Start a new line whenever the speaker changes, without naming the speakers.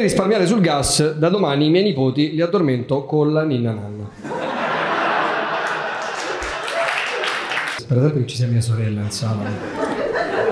vorrei risparmiare sul gas, da domani i miei nipoti li addormento con la ninna nanna. Sperate che ci sia mia sorella in sala.